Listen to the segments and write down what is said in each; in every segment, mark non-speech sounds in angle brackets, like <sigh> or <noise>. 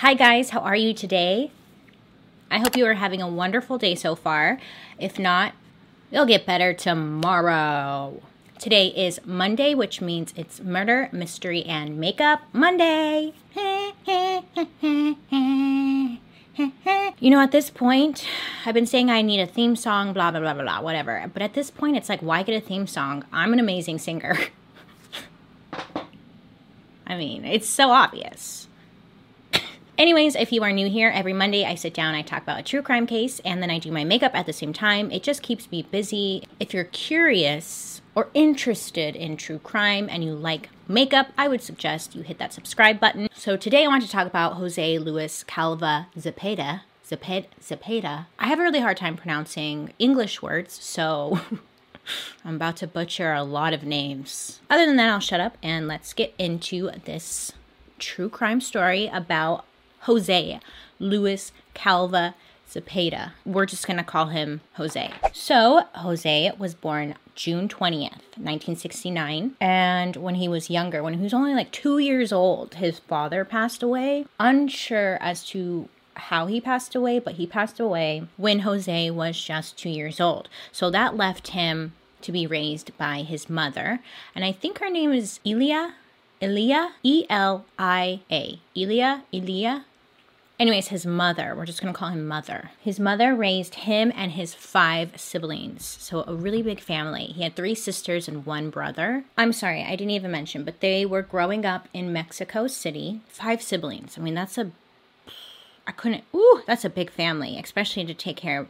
Hi, guys, how are you today? I hope you are having a wonderful day so far. If not, it'll get better tomorrow. Today is Monday, which means it's Murder, Mystery, and Makeup Monday. You know, at this point, I've been saying I need a theme song, blah, blah, blah, blah, blah, whatever. But at this point, it's like, why get a theme song? I'm an amazing singer. <laughs> I mean, it's so obvious. Anyways, if you are new here, every Monday I sit down, I talk about a true crime case, and then I do my makeup at the same time. It just keeps me busy. If you're curious or interested in true crime and you like makeup, I would suggest you hit that subscribe button. So today I want to talk about Jose Luis Calva Zepeda. Zepeda. Zepeda. I have a really hard time pronouncing English words, so <laughs> I'm about to butcher a lot of names. Other than that, I'll shut up and let's get into this true crime story about Jose Luis Calva Zepeda. We're just going to call him Jose. So, Jose was born June 20th, 1969. And when he was younger, when he was only like two years old, his father passed away. Unsure as to how he passed away, but he passed away when Jose was just two years old. So that left him to be raised by his mother. And I think her name is Elia. Elia? E L I A. Elia? Elia? Anyways, his mother, we're just going to call him mother. His mother raised him and his five siblings. So, a really big family. He had three sisters and one brother. I'm sorry, I didn't even mention, but they were growing up in Mexico City. Five siblings. I mean, that's a. I couldn't. Ooh, that's a big family, especially to take care of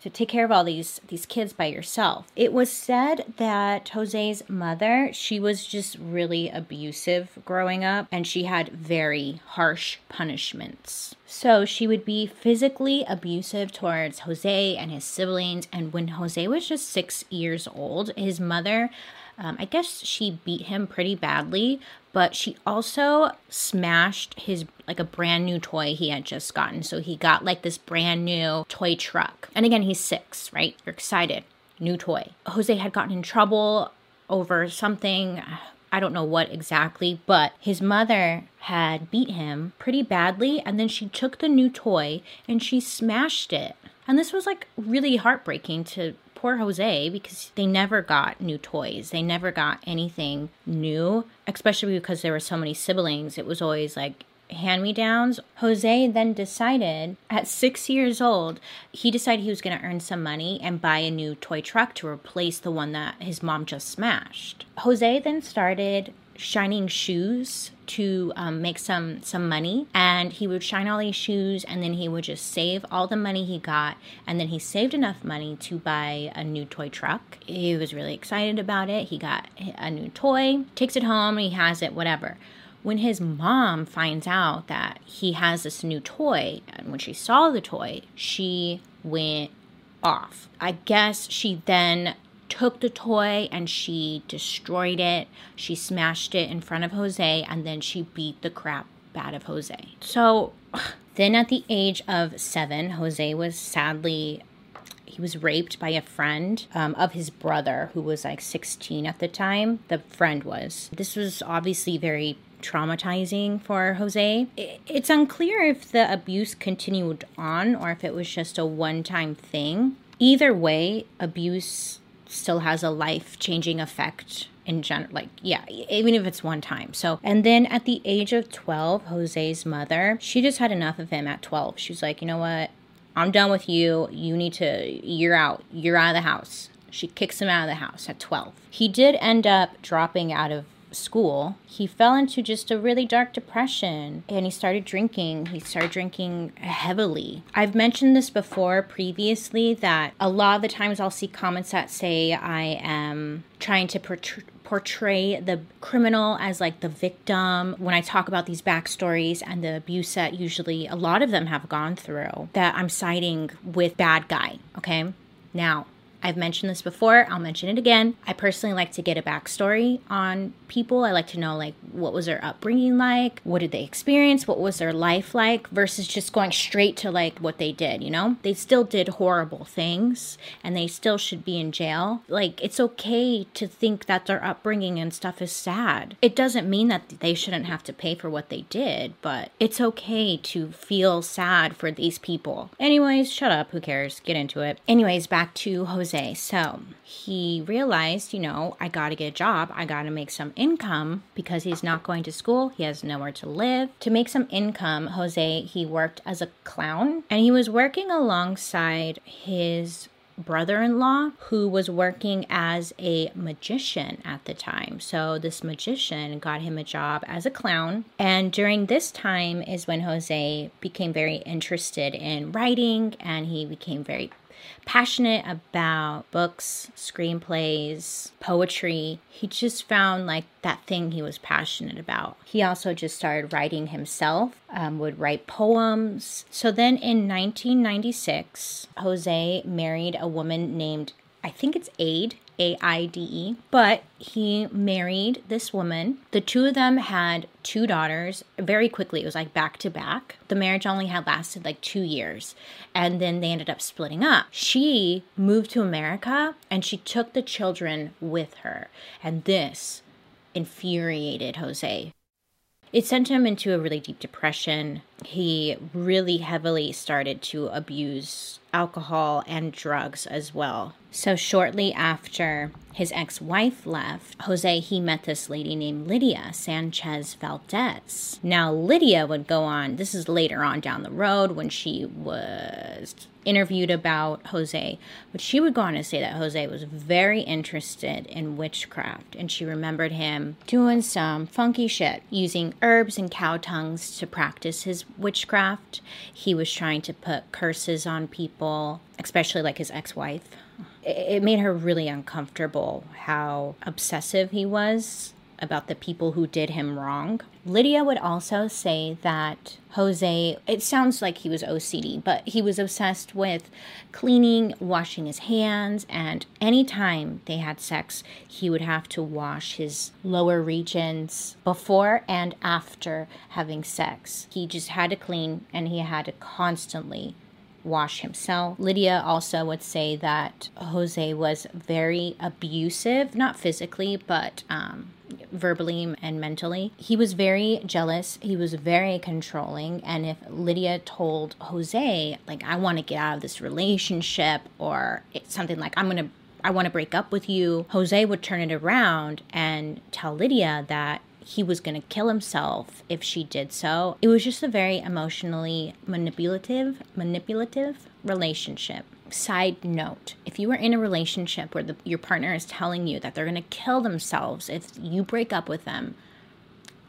to take care of all these these kids by yourself. It was said that Jose's mother, she was just really abusive growing up and she had very harsh punishments. So she would be physically abusive towards Jose and his siblings and when Jose was just 6 years old, his mother um, I guess she beat him pretty badly, but she also smashed his like a brand new toy he had just gotten. So he got like this brand new toy truck. And again, he's six, right? You're excited. New toy. Jose had gotten in trouble over something. I don't know what exactly, but his mother had beat him pretty badly, and then she took the new toy and she smashed it. And this was like really heartbreaking to poor Jose because they never got new toys. They never got anything new, especially because there were so many siblings. It was always like hand me downs. Jose then decided at six years old, he decided he was going to earn some money and buy a new toy truck to replace the one that his mom just smashed. Jose then started shining shoes to um, make some some money. And he would shine all these shoes and then he would just save all the money he got. And then he saved enough money to buy a new toy truck. He was really excited about it. He got a new toy takes it home he has it whatever. When his mom finds out that he has this new toy and when she saw the toy she went off. I guess she then took the toy and she destroyed it. She smashed it in front of Jose and then she beat the crap out of Jose. So <sighs> then at the age of seven, Jose was sadly he was raped by a friend um, of his brother who was like 16 at the time the friend was this was obviously very traumatizing for Jose. It's unclear if the abuse continued on or if it was just a one time thing. Either way, abuse still has a life changing effect in general like yeah even if it's one time. So and then at the age of 12 jose's mother she just had enough of him at 12 she was like you know what? I'm done with you. You need to you're out. You're out of the house. She kicks him out of the house at 12 he did end up dropping out of school, he fell into just a really dark depression and he started drinking. He started drinking heavily. I've mentioned this before previously that a lot of the times I'll see comments that say I am trying to portray portray the criminal as like the victim when I talk about these backstories and the abuse that usually a lot of them have gone through, that I'm siding with bad guy. Okay. Now, I've mentioned this before, I'll mention it again. I personally like to get a backstory on people. I like to know like what was their upbringing like, what did they experience, what was their life like versus just going straight to like what they did, you know? They still did horrible things and they still should be in jail. Like it's okay to think that their upbringing and stuff is sad. It doesn't mean that they shouldn't have to pay for what they did, but it's okay to feel sad for these people. Anyways, shut up, who cares? Get into it. Anyways, back to Jose Jose. So he realized, you know, I got to get a job. I got to make some income because he's not going to school. He has nowhere to live. To make some income, Jose, he worked as a clown and he was working alongside his brother in law who was working as a magician at the time. So, this magician got him a job as a clown. And during this time is when Jose became very interested in writing and he became very passionate about books, screenplays, poetry. He just found like that thing he was passionate about. He also just started writing himself, um, would write poems. So then in 1996, Jose married a woman named, I think it's Aide. A I D E. But he married this woman. The two of them had two daughters very quickly. It was like back to back. The marriage only had lasted like two years. And then they ended up splitting up. She moved to America and she took the children with her. And this infuriated Jose. It sent him into a really deep depression. He really heavily started to abuse alcohol and drugs as well. So, shortly after his ex wife left, Jose, he met this lady named Lydia Sanchez Valdez. Now, Lydia would go on, this is later on down the road when she was interviewed about Jose, but she would go on to say that Jose was very interested in witchcraft and she remembered him doing some funky shit, using herbs and cow tongues to practice his witchcraft. He was trying to put curses on people, especially like his ex wife. It made her really uncomfortable how obsessive he was about the people who did him wrong. Lydia would also say that Jose, it sounds like he was OCD, but he was obsessed with cleaning, washing his hands, and anytime they had sex, he would have to wash his lower regions before and after having sex. He just had to clean and he had to constantly wash himself. Lydia also would say that Jose was very abusive, not physically, but um, verbally and mentally. He was very jealous. He was very controlling. And if Lydia told Jose, like, I want to get out of this relationship, or it's something like, I'm going to I want to break up with you. Jose would turn it around and tell Lydia that he was going to kill himself if she did so. It was just a very emotionally manipulative, manipulative relationship. Side note if you are in a relationship where the, your partner is telling you that they're going to kill themselves if you break up with them,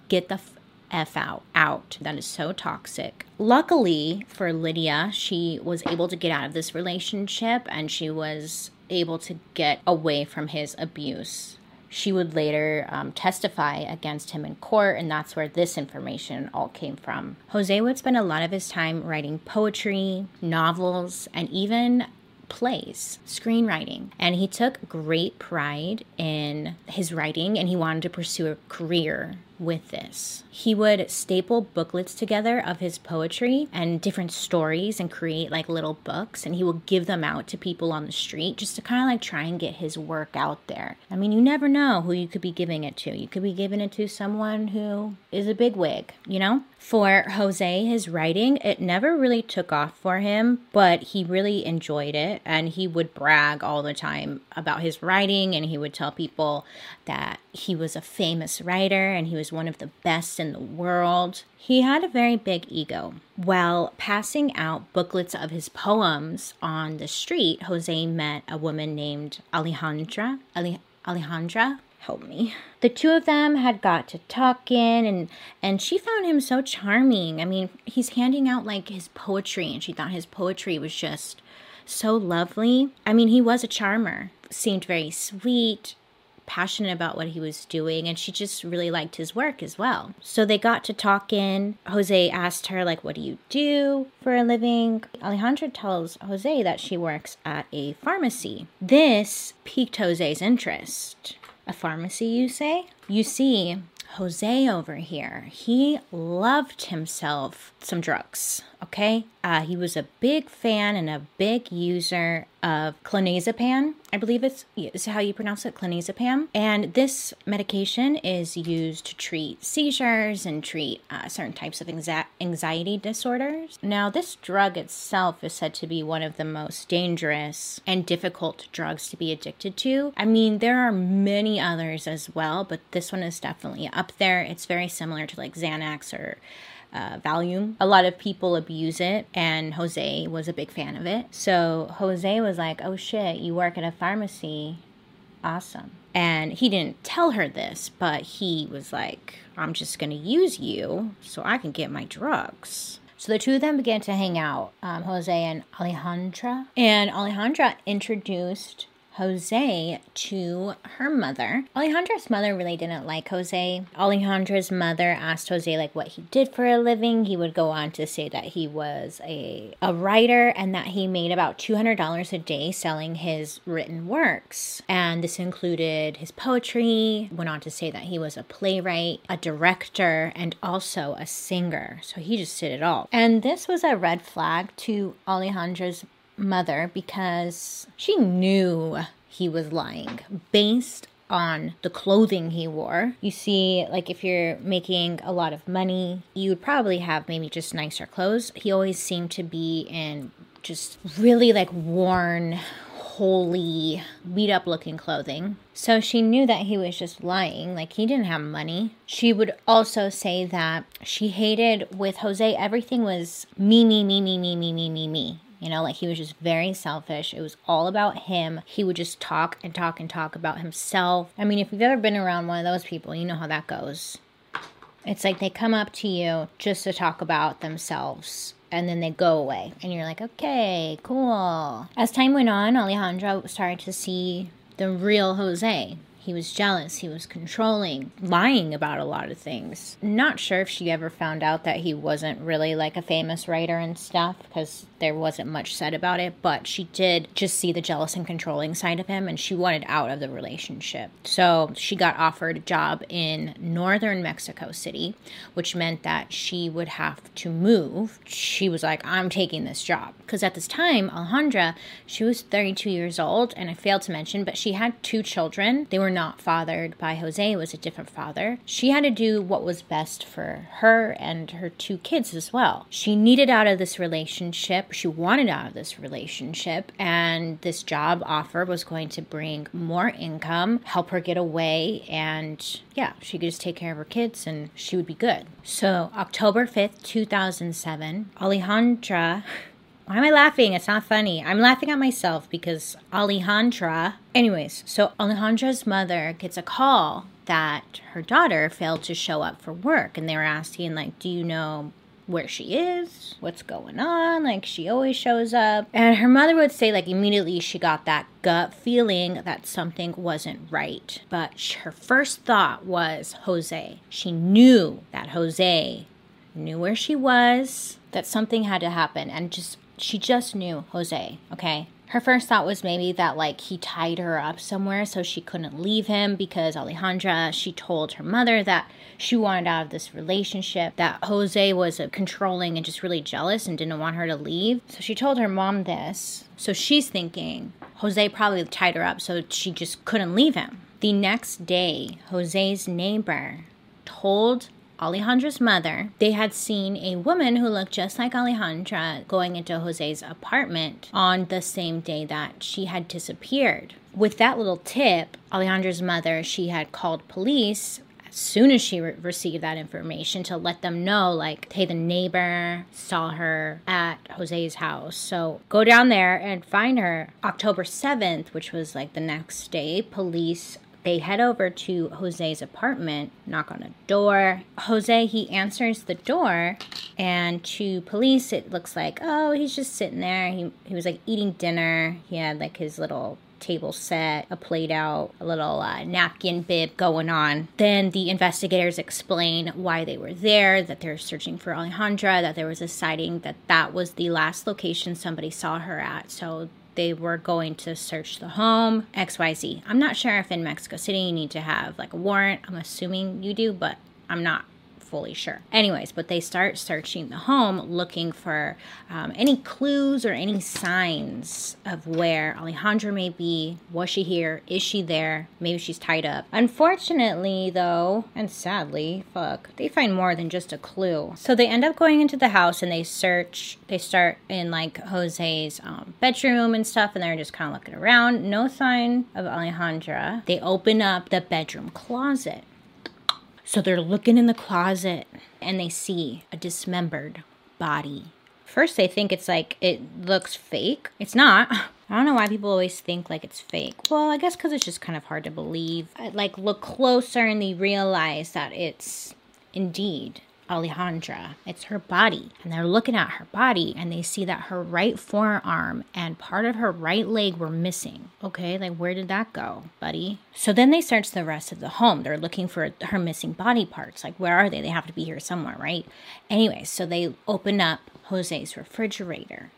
get the f-, f out. Out. That is so toxic. Luckily for Lydia, she was able to get out of this relationship and she was able to get away from his abuse she would later um, testify against him in court, and that's where this information all came from. Jose would spend a lot of his time writing poetry, novels, and even plays, screenwriting. And he took great pride in his writing and he wanted to pursue a career with this. He would staple booklets together of his poetry and different stories and create like little books and he would give them out to people on the street just to kind of like try and get his work out there. I mean, you never know who you could be giving it to. You could be giving it to someone who is a big wig, you know? For Jose, his writing, it never really took off for him, but he really enjoyed it and he would brag all the time about his writing and he would tell people that he was a famous writer and he was one of the best in the world. He had a very big ego. While passing out booklets of his poems on the street, Jose met a woman named Alejandra. Ale- Alejandra. help me. The two of them had got to talking and and she found him so charming. I mean, he's handing out like his poetry and she thought his poetry was just so lovely. I mean, he was a charmer. Seemed very sweet, passionate about what he was doing and she just really liked his work as well. So they got to talking. Jose asked her like what do you do for a living? Alejandra tells Jose that she works at a pharmacy. This piqued Jose's interest. A pharmacy, you say? You see, Jose over here, he loved himself some drugs, okay? Uh, he was a big fan and a big user of clonazepam. I believe it's is how you pronounce it, clonazepam. And this medication is used to treat seizures and treat uh, certain types of anxiety disorders. Now, this drug itself is said to be one of the most dangerous and difficult drugs to be addicted to. I mean, there are many others as well, but this one is definitely up there. It's very similar to like Xanax or uh. A lot of people abuse it, and Jose was a big fan of it. So Jose was like, "Oh shit, you work at a pharmacy? Awesome." And he didn't tell her this, but he was like, "I'm just gonna use you so I can get my drugs." So the two of them began to hang out, um, Jose and Alejandra. And Alejandra introduced Jose to her mother. Alejandra's mother really didn't like Jose. Alejandra's mother asked Jose like what he did for a living. He would go on to say that he was a a writer and that he made about $200 a day selling his written works. And this included his poetry, went on to say that he was a playwright, a director, and also a singer. So he just did it all. And this was a red flag to Alejandra's mother because she knew he was lying based on the clothing he wore. You see, like if you're making a lot of money, you would probably have maybe just nicer clothes. He always seemed to be in just really like worn, holy, beat up looking clothing. So she knew that he was just lying, like he didn't have money. She would also say that she hated with Jose, everything was me, me, me, me, me, me, me, me, me. You know, like he was just very selfish. It was all about him. He would just talk and talk and talk about himself. I mean, if you've ever been around one of those people, you know how that goes. It's like they come up to you just to talk about themselves and then they go away. And you're like, okay, cool. As time went on, Alejandra started to see the real Jose. He was jealous, he was controlling, lying about a lot of things. Not sure if she ever found out that he wasn't really like a famous writer and stuff because there wasn't much said about it, but she did just see the jealous and controlling side of him and she wanted out of the relationship. So she got offered a job in northern Mexico City, which meant that she would have to move. She was like, I'm taking this job. Because at this time, Alejandra, she was 32 years old, and I failed to mention, but she had two children. They were not fathered by Jose, was a different father. She had to do what was best for her and her two kids as well. She needed out of this relationship she wanted out of this relationship. And this job offer was going to bring more income, help her get away, and yeah, she could just take care of her kids and she would be good. So, October 5th, 2007, Alejandra. Why am I laughing? It's not funny. I'm laughing at myself because Alejandra. Anyways, so Alejandra's mother gets a call that her daughter failed to show up for work and they were asking like do you know where she is, what's going on. Like she always shows up. And her mother would say, like, immediately she got that gut feeling that something wasn't right. But her first thought was Jose. She knew that Jose knew where she was, that something had to happen. And just, she just knew Jose, okay? Her first thought was maybe that like he tied her up somewhere so she couldn't leave him because Alejandra, she told her mother that she wanted out of this relationship, that Jose was uh, controlling and just really jealous and didn't want her to leave. So she told her mom this. So she's thinking Jose probably tied her up so she just couldn't leave him. The next day, Jose's neighbor told Alejandra's mother, they had seen a woman who looked just like Alejandra going into Jose's apartment on the same day that she had disappeared. With that little tip, Alejandra's mother, she had called police as soon as she re- received that information to let them know, like, hey, the neighbor saw her at Jose's house. So go down there and find her. October 7th, which was like the next day, police They head over to Jose's apartment, knock on a door. Jose, he answers the door, and to police, it looks like, oh, he's just sitting there. He, he was like eating dinner. He had like his little table set, a plate out, a little uh, napkin bib going on. Then the investigators explain why they were there, that they're searching for Alejandra, that there was a sighting that that was the last location somebody saw her at. So they were going to search the home, XYZ. I'm not sure if in Mexico City you need to have like a warrant. I'm assuming you do, but I'm not fully sure. Anyways, but they start searching the home looking for um, any clues or any signs of where Alejandra may be. Was she here? Is she there? Maybe she's tied up. Unfortunately, though, and sadly, fuck, they find more than just a clue. So they end up going into the house and they search. They start in like Jose's um, bedroom and stuff, and they're just kind of looking around. No sign of Alejandra. They open up the bedroom closet so they're looking in the closet and they see a dismembered body. First, they think it's like it looks fake. It's not. I don't know why people always think like it's fake. Well, I guess because it's just kind of hard to believe. I, like look closer and they realize that it's indeed Alejandra. It's her body. And they're looking at her body and they see that her right forearm and part of her right leg were missing. Okay, like where did that go, buddy? So then they search the rest of the home. They're looking for her missing body parts. Like, where are they? They have to be here somewhere, right? Anyway, so they open up Jose's refrigerator.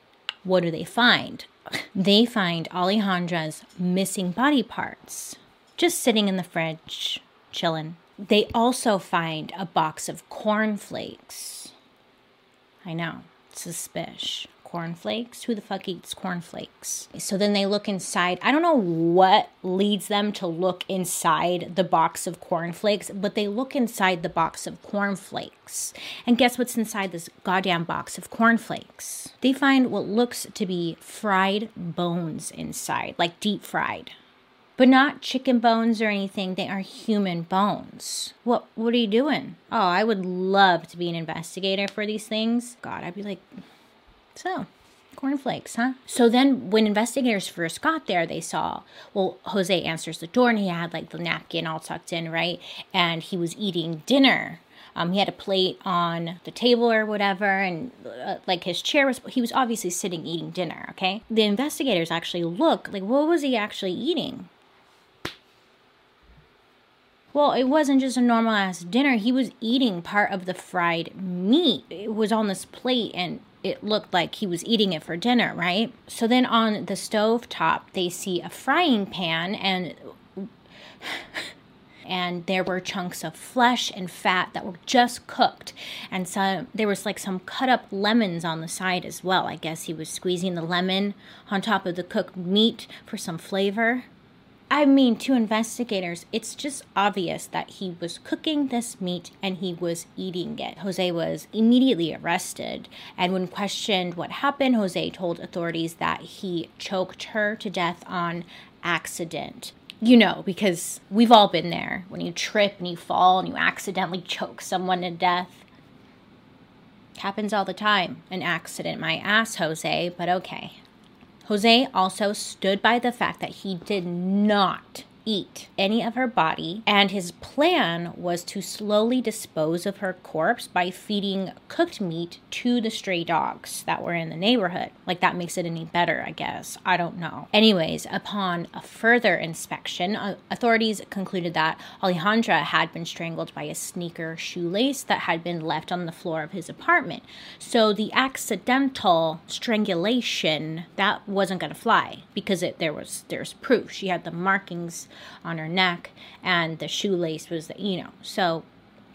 What do they find? <laughs> They find Alejandra's missing body parts just sitting in the fridge, chilling. They also find a box of cornflakes. I know, suspicious. Cornflakes? Who the fuck eats cornflakes? So then they look inside. I don't know what leads them to look inside the box of cornflakes, but they look inside the box of cornflakes. And guess what's inside this goddamn box of cornflakes? They find what looks to be fried bones inside, like deep fried but not chicken bones or anything. They are human bones. What what are you doing? Oh, I would love to be an investigator for these things. God, I'd be like, so cornflakes, huh? So then when investigators first got there, they saw, well, Jose answers the door and he had like the napkin all tucked in, right? And he was eating dinner. Um, he had a plate on the table or whatever, and uh, like his chair was, he was obviously sitting eating dinner, okay? The investigators actually look like, what was he actually eating? Well, it wasn't just a normal ass dinner. He was eating part of the fried meat. It was on this plate and it looked like he was eating it for dinner, right? So then on the stove top, they see a frying pan and <laughs> and there were chunks of flesh and fat that were just cooked and so there was like some cut up lemons on the side as well i guess he was squeezing the lemon on top of the cooked meat for some flavor I mean, to investigators, it's just obvious that he was cooking this meat and he was eating it. Jose was immediately arrested, and when questioned what happened, Jose told authorities that he choked her to death on accident. You know, because we've all been there when you trip and you fall and you accidentally choke someone to death. Happens all the time. An accident, my ass, Jose, but okay. Jose also stood by the fact that he did not eat any of her body, and his plan was to slowly dispose of her corpse by feeding cooked meat to the stray dogs that were in the neighborhood. Like that makes it any better, I guess. I don't know. Anyways, upon a further inspection, uh, authorities concluded that Alejandra had been strangled by a sneaker shoelace that had been left on the floor of his apartment. So the accidental strangulation that wasn't going to fly because it, there was there's proof. She had the markings on her neck, and the shoelace was, the, you know, so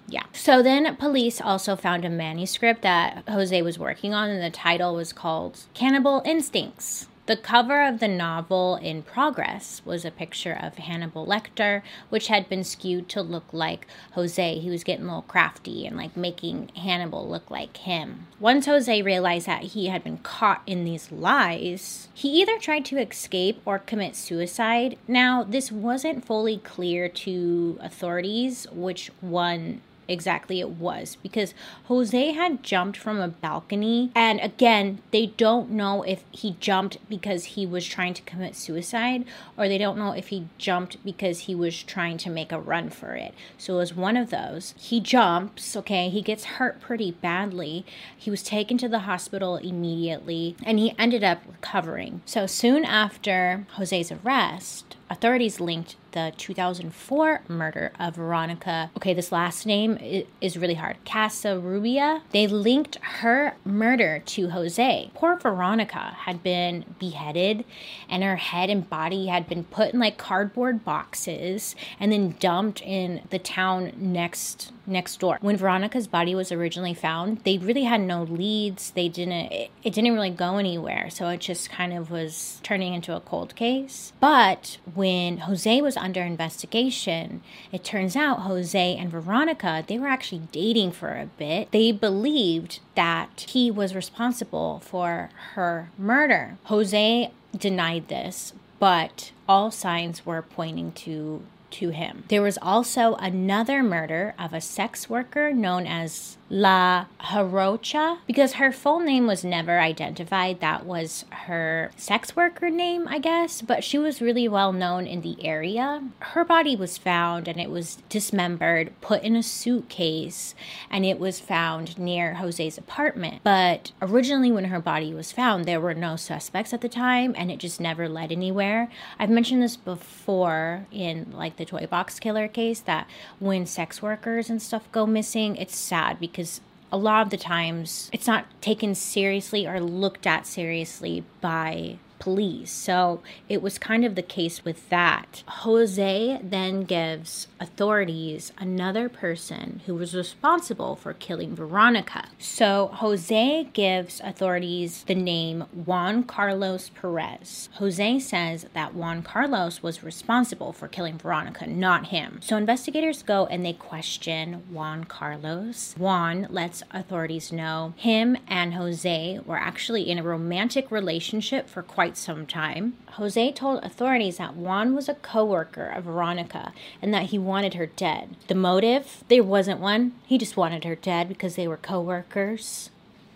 yeah. So then police also found a manuscript that Jose was working on, and the title was called Cannibal Instincts. The cover of the novel in progress was a picture of Hannibal Lecter, which had been skewed to look like Jose. He was getting a little crafty and like making Hannibal look like him. Once Jose realized that he had been caught in these lies, he either tried to escape or commit suicide. Now, this wasn't fully clear to authorities which one exactly it was because Jose had jumped from a balcony. And again, they don't know if he jumped because he was trying to commit suicide or they don't know if he jumped because he was trying to make a run for it. So it was one of those. He jumps, okay, he gets hurt pretty badly. He was taken to the hospital immediately and he ended up recovering. So soon after Jose's arrest, authorities linked the 2004 murder of Veronica. Okay, this last name is really hard. Casarrubia. They linked her murder to Jose. Poor Veronica had been beheaded and her head and body had been put in like cardboard boxes and then dumped in the town next next door. When Veronica's body was originally found, they really had no leads. They didn't it, it didn't really go anywhere. So it just kind of was turning into a cold case. But when Jose was under investigation, it turns out Jose and Veronica, they were actually dating for a bit. They believed that he was responsible for her murder. Jose denied this, but all signs were pointing to to him. There was also another murder of a sex worker known as La Jarocha because her full name was never identified. That was her sex worker name, I guess, but she was really well known in the area. Her body was found and it was dismembered, put in a suitcase, and it was found near Jose's apartment. But originally, when her body was found, there were no suspects at the time and it just never led anywhere. I've mentioned this before in like the toy box killer case that when sex workers and stuff go missing, it's sad because because a lot of the times it's not taken seriously or looked at seriously by police. So it was kind of the case with that. Jose then gives authorities another person who was responsible for killing Veronica. So Jose gives authorities the name Juan Carlos Perez. Jose says that Juan Carlos was responsible for killing Veronica, not him. So investigators go and they question Juan Carlos. Juan lets authorities know him and Jose were actually in a romantic relationship for quite quite some time. Jose told authorities that Juan was a coworker of Veronica and that he wanted her dead. The motive? There wasn't one. He just wanted her dead because they were coworkers.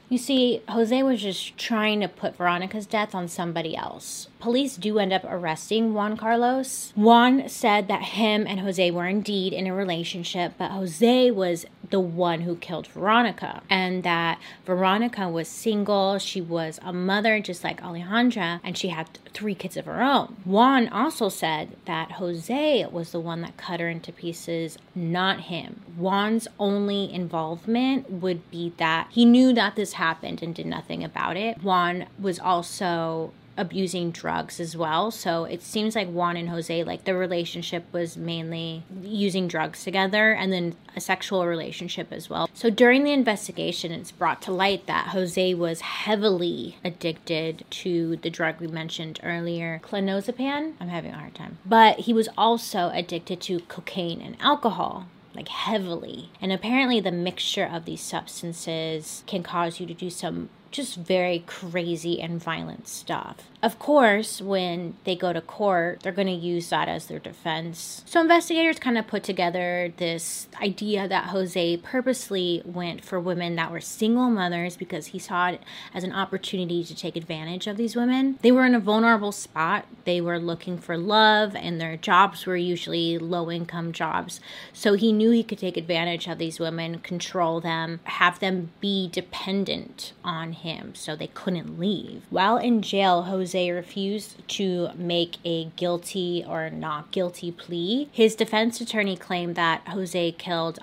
You see, Jose was just trying to put Veronica's death on somebody else. Police do end up arresting Juan Carlos. Juan said that him and Jose were indeed in a relationship, but Jose was the one who killed Veronica, and that Veronica was single. She was a mother just like Alejandra, and she had three kids of her own. Juan also said that Jose was the one that cut her into pieces, not him. Juan's only involvement would be that he knew that this happened and did nothing about it. Juan was also abusing drugs as well. So it seems like Juan and Jose, like the relationship was mainly using drugs together and then a sexual relationship as well. So during the investigation, it's brought to light that Jose was heavily addicted to the drug we mentioned earlier, clonazepam. I'm having a hard time. But he was also addicted to cocaine and alcohol like heavily. And apparently, the mixture of these substances can cause you to do some just very crazy and violent stuff. Of course, when they go to court, they're going to use that as their defense. So, investigators kind of put together this idea that Jose purposely went for women that were single mothers because he saw it as an opportunity to take advantage of these women. They were in a vulnerable spot, they were looking for love, and their jobs were usually low income jobs. So, he knew he could take advantage of these women, control them, have them be dependent on him so they couldn't leave. While in jail, Jose refused to make a guilty or not guilty plea. His defense attorney claimed that Jose killed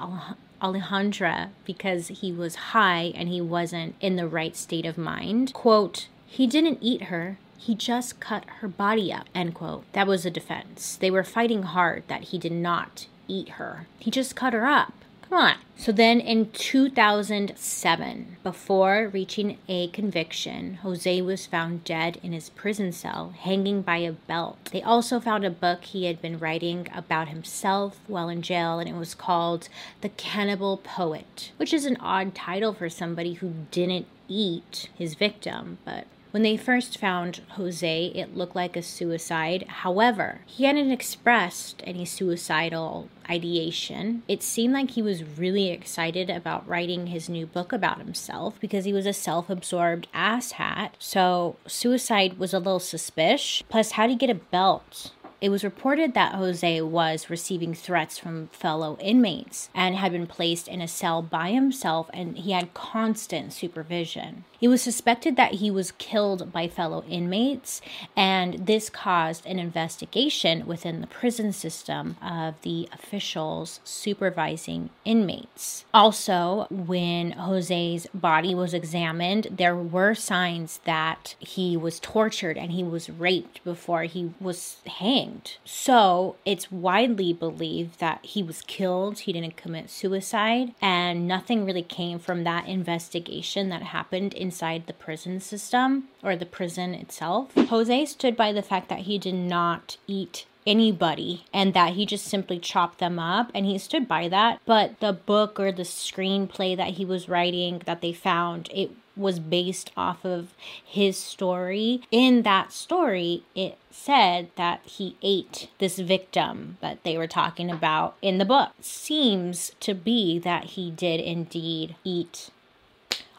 Alejandra because he was high and he wasn't in the right state of mind. Quote, he didn't eat her. He just cut her body up. End quote. That was a defense. They were fighting hard that he did not eat her. He just cut her up. Come on. So then in 2007, before reaching a conviction, Jose was found dead in his prison cell, hanging by a belt. They also found a book he had been writing about himself while in jail, and it was called The Cannibal Poet, which is an odd title for somebody who didn't eat his victim, but When they first found Jose, it looked like a suicide. However, he hadn't expressed any suicidal ideation. It seemed like he was really excited about writing his new book about himself because he was a self absorbed asshat. So, suicide was a little suspicious. Plus, how'd he get a belt? It was reported that Jose was receiving threats from fellow inmates and had been placed in a cell by himself, and he had constant supervision. It was suspected that he was killed by fellow inmates, and this caused an investigation within the prison system of the officials supervising inmates. Also, when Jose's body was examined, there were signs that he was tortured and he was raped before he was hanged. So, it's widely believed that he was killed, he didn't commit suicide, and nothing really came from that investigation that happened in inside the prison system or the prison itself. Jose stood by the fact that he did not eat anybody and that he just simply chopped them up and he stood by that. But the book or the screenplay that he was writing that they found it was based off of his story. In that story it said that he ate this victim that they were talking about in the book. Seems to be that he did indeed eat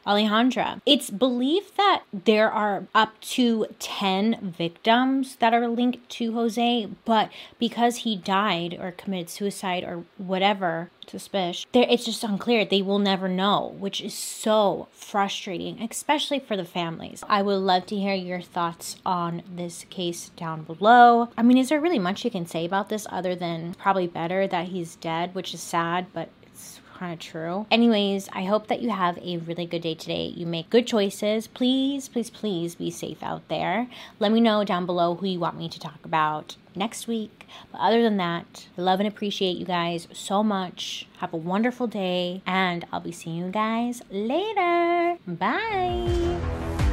Alejandra. It's believed that there are up to 10 victims that are linked to Jose, but because he died or committed suicide or whatever, suspicious, there it's just unclear. They will never know, which is so frustrating, especially for the families. I would love to hear your thoughts on this case down below. I mean, is there really much you can say about this other than probably better that he's dead, which is sad, but kind of true. Anyways, I hope that you have a really good day today. You make good choices. Please, please, please be safe out there. Let me know down below who you want me to talk about next week. But other than that, I love and appreciate you guys so much. Have a wonderful day, and I'll be seeing you guys later. Bye.